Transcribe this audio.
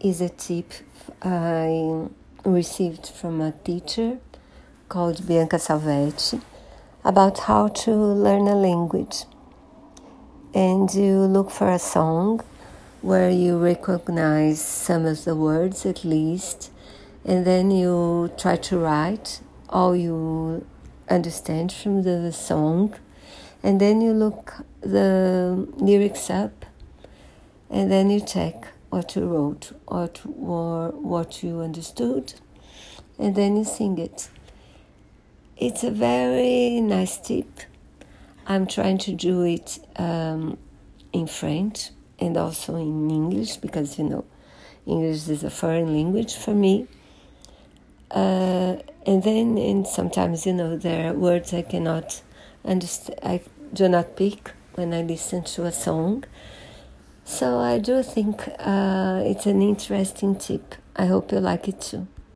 is a tip I received from a teacher called Bianca Salvetti about how to learn a language. And you look for a song where you recognize some of the words at least, and then you try to write all you understand from the song, and then you look the lyrics up, and then you check what you wrote or, or what you understood, and then you sing it. It's a very nice tip. I'm trying to do it um, in French and also in English because you know English is a foreign language for me. Uh, and then, and sometimes you know there are words I cannot understand. I do not pick when I listen to a song. So I do think uh, it's an interesting tip. I hope you like it too.